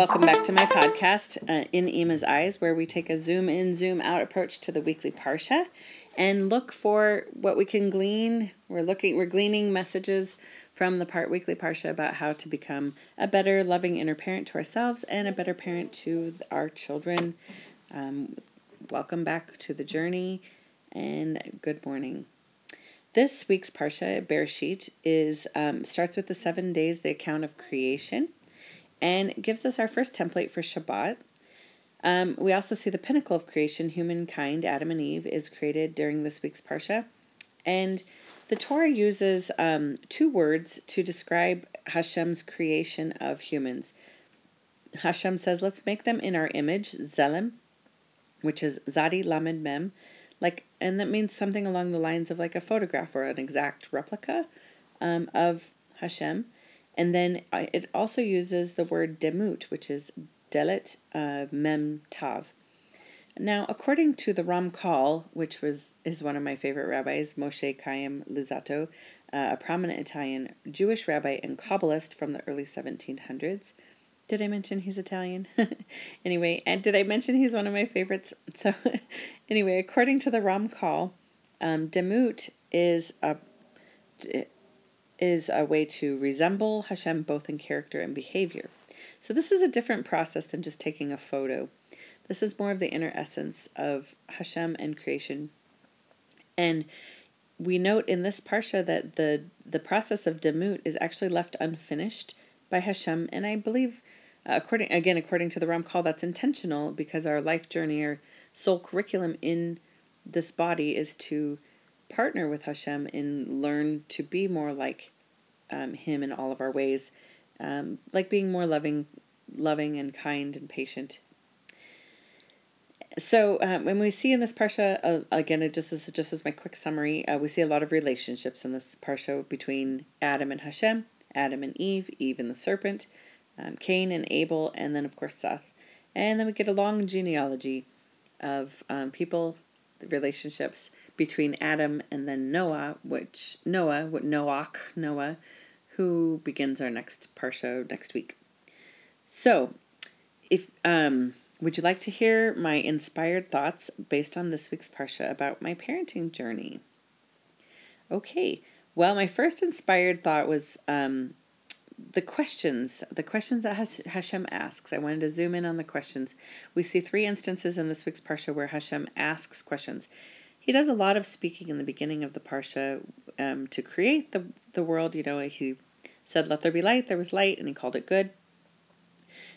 Welcome back to my podcast, uh, In Ema's Eyes, where we take a zoom in, zoom out approach to the weekly Parsha and look for what we can glean. We're looking, we're gleaning messages from the part weekly Parsha about how to become a better, loving inner parent to ourselves and a better parent to our children. Um, welcome back to the journey and good morning. This week's Parsha, Bereshit, is um, starts with the seven days, the account of creation and gives us our first template for Shabbat. Um, we also see the pinnacle of creation, humankind, Adam and Eve, is created during this week's Parsha. And the Torah uses um, two words to describe Hashem's creation of humans. Hashem says, let's make them in our image, tzelem, which is Zadi Lamed Mem, like, and that means something along the lines of like a photograph or an exact replica um, of Hashem. And then uh, it also uses the word demut, which is delet uh, mem tav. Now, according to the Ramchal, which was is one of my favorite rabbis, Moshe Chaim Luzzatto, uh, a prominent Italian Jewish rabbi and Kabbalist from the early 1700s. Did I mention he's Italian? anyway, and did I mention he's one of my favorites? So, anyway, according to the Ramchal, um, demut is a is a way to resemble Hashem both in character and behavior. So, this is a different process than just taking a photo. This is more of the inner essence of Hashem and creation. And we note in this parsha that the, the process of demut is actually left unfinished by Hashem. And I believe, uh, according again, according to the Ramchal, that's intentional because our life journey, our soul curriculum in this body is to partner with Hashem and learn to be more like um, Him in all of our ways, um, like being more loving, loving and kind and patient. So um, when we see in this parsha, uh, again, it just is just as my quick summary, uh, we see a lot of relationships in this parsha between Adam and Hashem, Adam and Eve, Eve and the serpent, um, Cain and Abel, and then of course Seth, and then we get a long genealogy of um, people, relationships between Adam and then Noah, which Noah, Noach, Noah, who begins our next parsha next week. So, if um, would you like to hear my inspired thoughts based on this week's parsha about my parenting journey? Okay. Well, my first inspired thought was um, the questions, the questions that Hashem asks. I wanted to zoom in on the questions. We see three instances in this week's parsha where Hashem asks questions. He does a lot of speaking in the beginning of the parsha um, to create the the world. You know, he said, "Let there be light." There was light, and he called it good.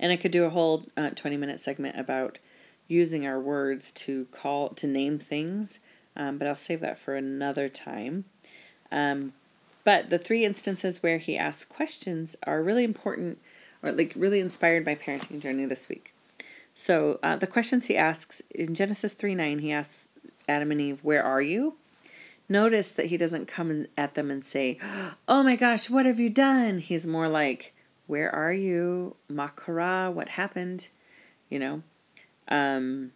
And I could do a whole uh, twenty minute segment about using our words to call to name things, um, but I'll save that for another time. Um, but the three instances where he asks questions are really important, or like really inspired my parenting journey this week. So uh, the questions he asks in Genesis three nine, he asks Adam and Eve, Where are you? Notice that he doesn't come at them and say, Oh my gosh, what have you done? He's more like, Where are you? Makara, what happened? You know? Um,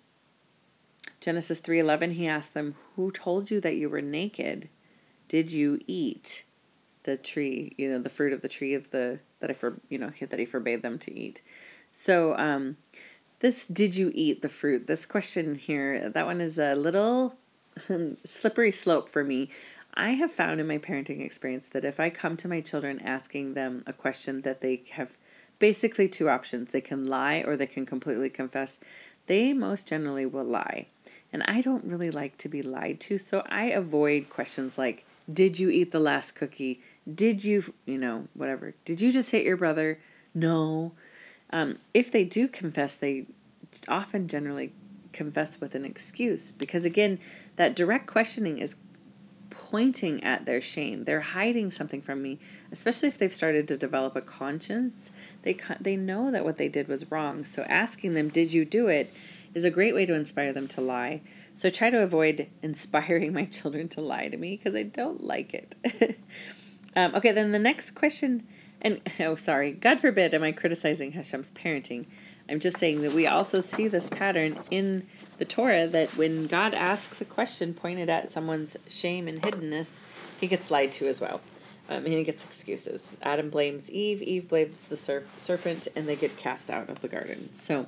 Genesis 3:11 he asked them, "Who told you that you were naked? Did you eat the tree, you know, the fruit of the tree of the that I for, you know, that he forbade them to eat?" So, um, this did you eat the fruit? This question here, that one is a little um, slippery slope for me. I have found in my parenting experience that if I come to my children asking them a question that they have basically two options they can lie or they can completely confess, they most generally will lie. And I don't really like to be lied to, so I avoid questions like, Did you eat the last cookie? Did you, you know, whatever. Did you just hit your brother? No. Um, if they do confess, they often generally confess with an excuse because, again, that direct questioning is pointing at their shame. They're hiding something from me, especially if they've started to develop a conscience. They they know that what they did was wrong. So asking them, "Did you do it?" is a great way to inspire them to lie. So try to avoid inspiring my children to lie to me because I don't like it. um, okay, then the next question and oh, sorry, God forbid, am I criticizing Hashem's parenting? I'm just saying that we also see this pattern in the Torah that when God asks a question pointed at someone's shame and hiddenness, he gets lied to as well. Um, and he gets excuses. Adam blames Eve, Eve blames the ser- serpent, and they get cast out of the garden. So,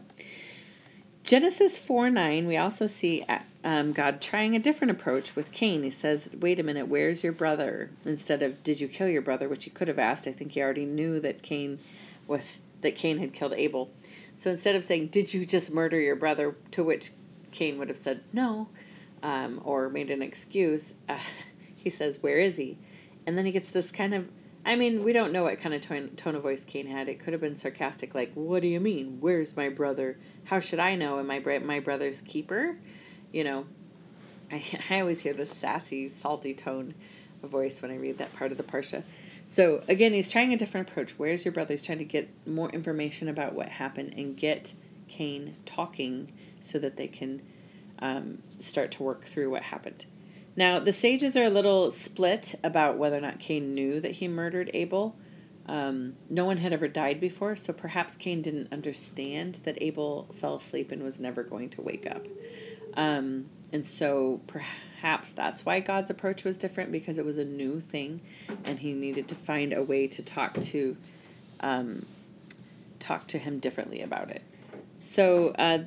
Genesis 4 9, we also see um, God trying a different approach with Cain. He says, Wait a minute, where's your brother? Instead of, Did you kill your brother? Which he could have asked. I think he already knew that Cain was that Cain had killed Abel. So instead of saying, Did you just murder your brother? to which Cain would have said no, um, or made an excuse, uh, he says, Where is he? And then he gets this kind of I mean, we don't know what kind of tone, tone of voice Cain had. It could have been sarcastic, like, What do you mean? Where's my brother? How should I know? Am I my brother's keeper? You know, I, I always hear this sassy, salty tone of voice when I read that part of the Parsha. So, again, he's trying a different approach. Where's your brother? He's trying to get more information about what happened and get Cain talking so that they can um, start to work through what happened. Now, the sages are a little split about whether or not Cain knew that he murdered Abel. Um, no one had ever died before, so perhaps Cain didn't understand that Abel fell asleep and was never going to wake up. Um, and so perhaps that's why God's approach was different because it was a new thing and he needed to find a way to talk to um, talk to him differently about it. So, uh,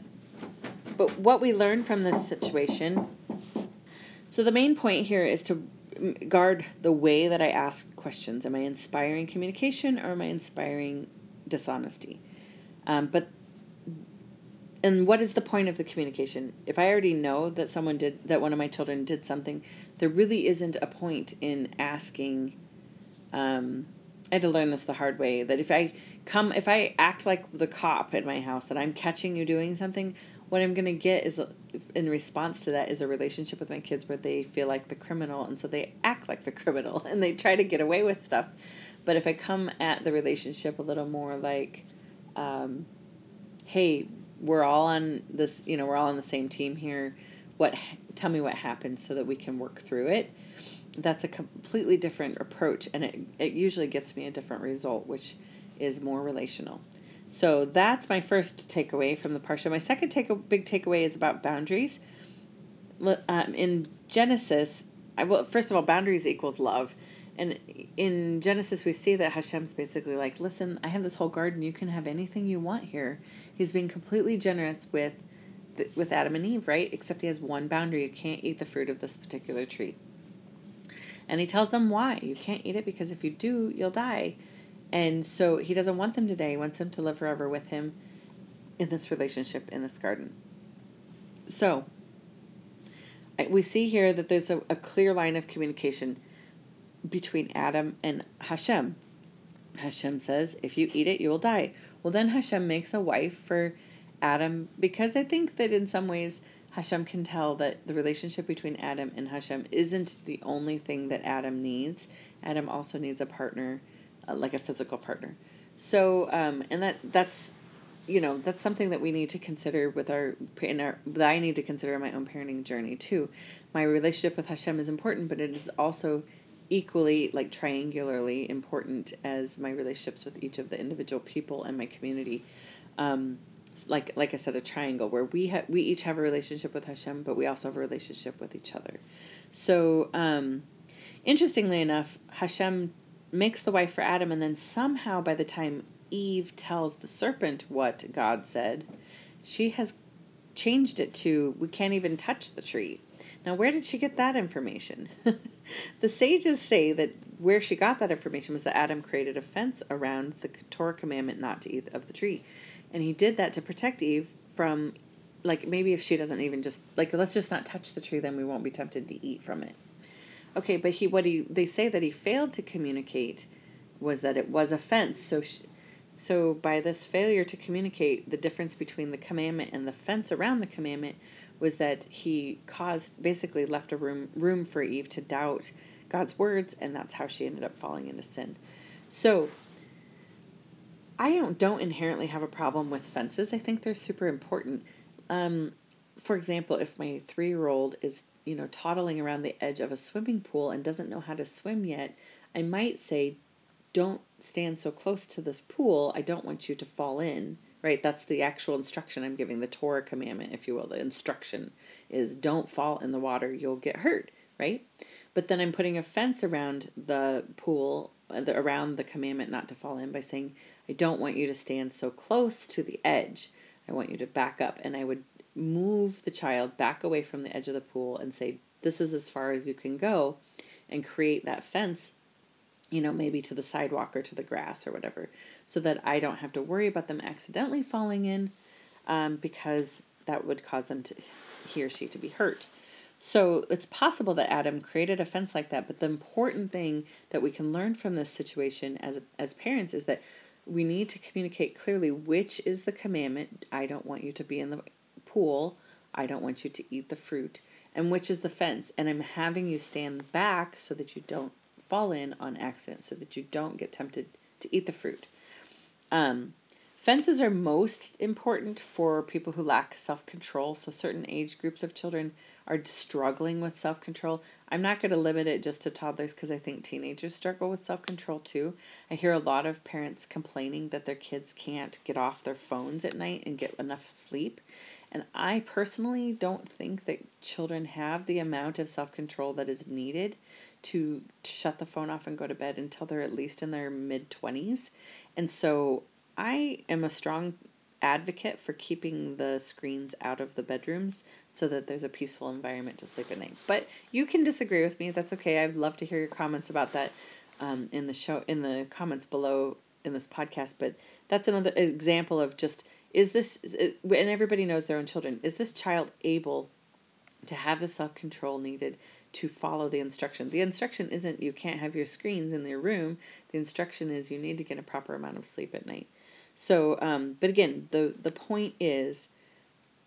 but what we learned from this situation so the main point here is to guard the way that I ask questions. Am I inspiring communication or am I inspiring dishonesty? Um, but and what is the point of the communication? If I already know that someone did that one of my children did something, there really isn't a point in asking. Um, I had to learn this the hard way. That if I come, if I act like the cop at my house, that I'm catching you doing something, what I'm going to get is in response to that is a relationship with my kids where they feel like the criminal and so they act like the criminal and they try to get away with stuff. But if I come at the relationship a little more like, um, hey, we're all on this, you know, we're all on the same team here. What, tell me what happened so that we can work through it. That's a completely different approach, and it, it usually gets me a different result, which is more relational. So that's my first takeaway from the parsha. My second take big takeaway is about boundaries. Um, in Genesis, I well first of all, boundaries equals love, and in Genesis we see that Hashem's basically like, listen, I have this whole garden. You can have anything you want here. He's being completely generous with with Adam and Eve, right? Except he has one boundary: you can't eat the fruit of this particular tree. And he tells them why you can't eat it because if you do, you'll die. And so he doesn't want them today. He wants them to live forever with him in this relationship in this garden. So we see here that there's a, a clear line of communication between Adam and Hashem. Hashem says, if you eat it, you will die. Well, then Hashem makes a wife for Adam because I think that in some ways Hashem can tell that the relationship between Adam and Hashem isn't the only thing that Adam needs. Adam also needs a partner uh, like a physical partner. So, um, and that that's, you know, that's something that we need to consider with our in our that I need to consider in my own parenting journey too. My relationship with Hashem is important, but it is also equally like triangularly important as my relationships with each of the individual people and my community. Um, like like I said, a triangle where we have we each have a relationship with Hashem, but we also have a relationship with each other. So, um, interestingly enough, Hashem makes the wife for Adam, and then somehow by the time Eve tells the serpent what God said, she has changed it to we can't even touch the tree. Now, where did she get that information? the sages say that where she got that information was that Adam created a fence around the Torah commandment not to eat of the tree. And he did that to protect Eve from, like, maybe if she doesn't even just, like, let's just not touch the tree, then we won't be tempted to eat from it. Okay, but he what he they say that he failed to communicate was that it was a fence. So she, so by this failure to communicate the difference between the commandment and the fence around the commandment was that he caused basically left a room room for Eve to doubt God's words and that's how she ended up falling into sin. So I don't don't inherently have a problem with fences. I think they're super important. Um, for example, if my three year old is you know, toddling around the edge of a swimming pool and doesn't know how to swim yet, I might say, don't stand so close to the pool. I don't want you to fall in, right? That's the actual instruction I'm giving, the Torah commandment, if you will. The instruction is don't fall in the water, you'll get hurt. right? But then I'm putting a fence around the pool, uh, the, around the commandment not to fall in by saying, I don't want you to stand so close to the edge. I want you to back up. And I would move the child back away from the edge of the pool and say, This is as far as you can go, and create that fence, you know, maybe to the sidewalk or to the grass or whatever, so that I don't have to worry about them accidentally falling in um, because that would cause them to, he or she to be hurt. So it's possible that Adam created a fence like that, but the important thing that we can learn from this situation as as parents is that we need to communicate clearly which is the commandment. I don't want you to be in the pool. I don't want you to eat the fruit. And which is the fence. And I'm having you stand back so that you don't fall in on accident, so that you don't get tempted to eat the fruit. Um, fences are most important for people who lack self control. So, certain age groups of children are struggling with self control. I'm not going to limit it just to toddlers because I think teenagers struggle with self control too. I hear a lot of parents complaining that their kids can't get off their phones at night and get enough sleep. And I personally don't think that children have the amount of self control that is needed to, shut the phone off and go to bed until they're at least in their mid 20s. And so I am a strong advocate for keeping the screens out of the bedrooms so that there's a peaceful environment to sleep at night. But you can disagree with me. That's okay. I'd love to hear your comments about that um, in the show in the comments below in this podcast. But that's another example of just is this and everybody knows their own children. Is this child able to have the self control needed to follow the instruction? The instruction isn't you can't have your screens in your room. The instruction is you need to get a proper amount of sleep at night. So, um, but again, the the point is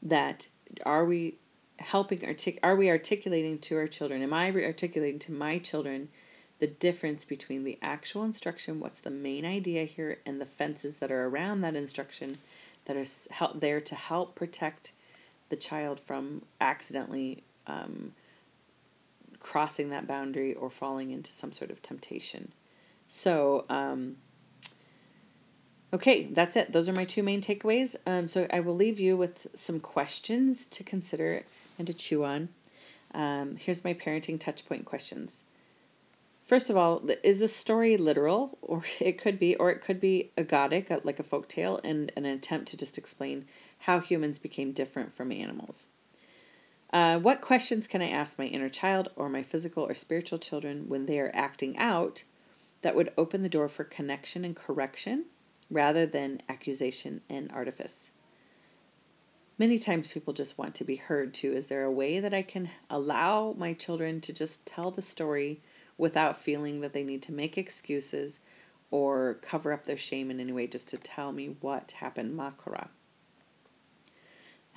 that are we helping artic- are we articulating to our children? Am I articulating to my children the difference between the actual instruction, what's the main idea here, and the fences that are around that instruction that are help there to help protect the child from accidentally um, crossing that boundary or falling into some sort of temptation. So, um, Okay, that's it. Those are my two main takeaways. Um, so I will leave you with some questions to consider and to chew on. Um, here's my parenting touchpoint questions. First of all, is this story literal, or it could be, or it could be aggadic, uh, like a folk tale, and an attempt to just explain how humans became different from animals. Uh, what questions can I ask my inner child or my physical or spiritual children when they are acting out that would open the door for connection and correction? rather than accusation and artifice. Many times people just want to be heard too. Is there a way that I can allow my children to just tell the story without feeling that they need to make excuses or cover up their shame in any way just to tell me what happened, makara?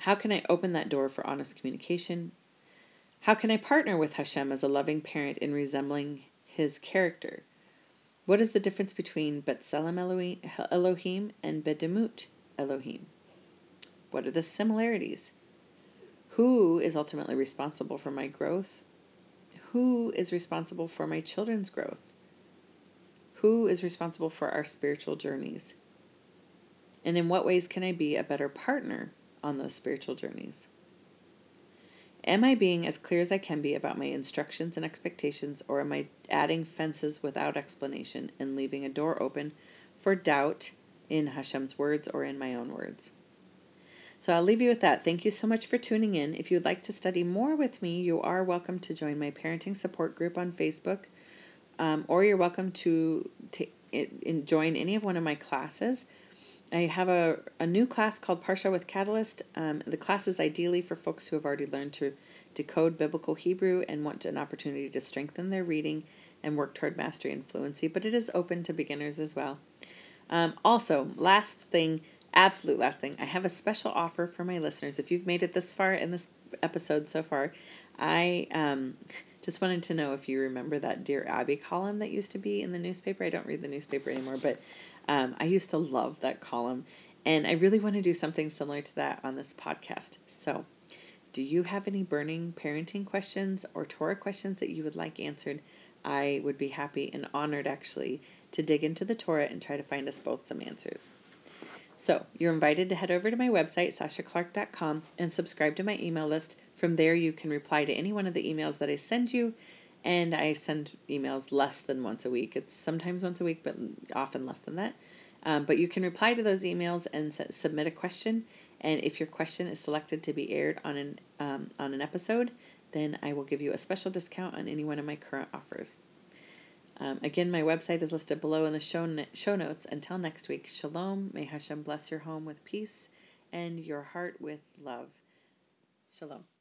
How can I open that door for honest communication? How can I partner with Hashem as a loving parent in resembling his character? What is the difference between B'tzelem Elohim and Bedemut Elohim? What are the similarities? Who is ultimately responsible for my growth? Who is responsible for my children's growth? Who is responsible for our spiritual journeys? And in what ways can I be a better partner on those spiritual journeys? Am I being as clear as I can be about my instructions and expectations, or am I adding fences without explanation and leaving a door open for doubt in Hashem's words or in my own words? So I'll leave you with that. Thank you so much for tuning in. If you'd like to study more with me, you are welcome to join my parenting support group on Facebook, um, or you're welcome to, to in, join any of one of my classes. I have a, a new class called Parsha with Catalyst. Um, the class is ideally for folks who have already learned to decode biblical Hebrew and want an opportunity to strengthen their reading and work toward mastery and fluency, but it is open to beginners as well. Um, also, last thing, absolute last thing, I have a special offer for my listeners. If you've made it this far in this episode so far, I um, just wanted to know if you remember that Dear Abby column that used to be in the newspaper. I don't read the newspaper anymore, but um, I used to love that column, and I really want to do something similar to that on this podcast. So, do you have any burning parenting questions or Torah questions that you would like answered? I would be happy and honored actually to dig into the Torah and try to find us both some answers. So you're invited to head over to my website, sashaclark.com, and subscribe to my email list. From there, you can reply to any one of the emails that I send you. And I send emails less than once a week. It's sometimes once a week, but often less than that. Um, but you can reply to those emails and submit a question. And if your question is selected to be aired on an um, on an episode, then I will give you a special discount on any one of my current offers. Um, again, my website is listed below in the show, show notes. Until next week, shalom. May Hashem bless your home with peace and your heart with love. Shalom.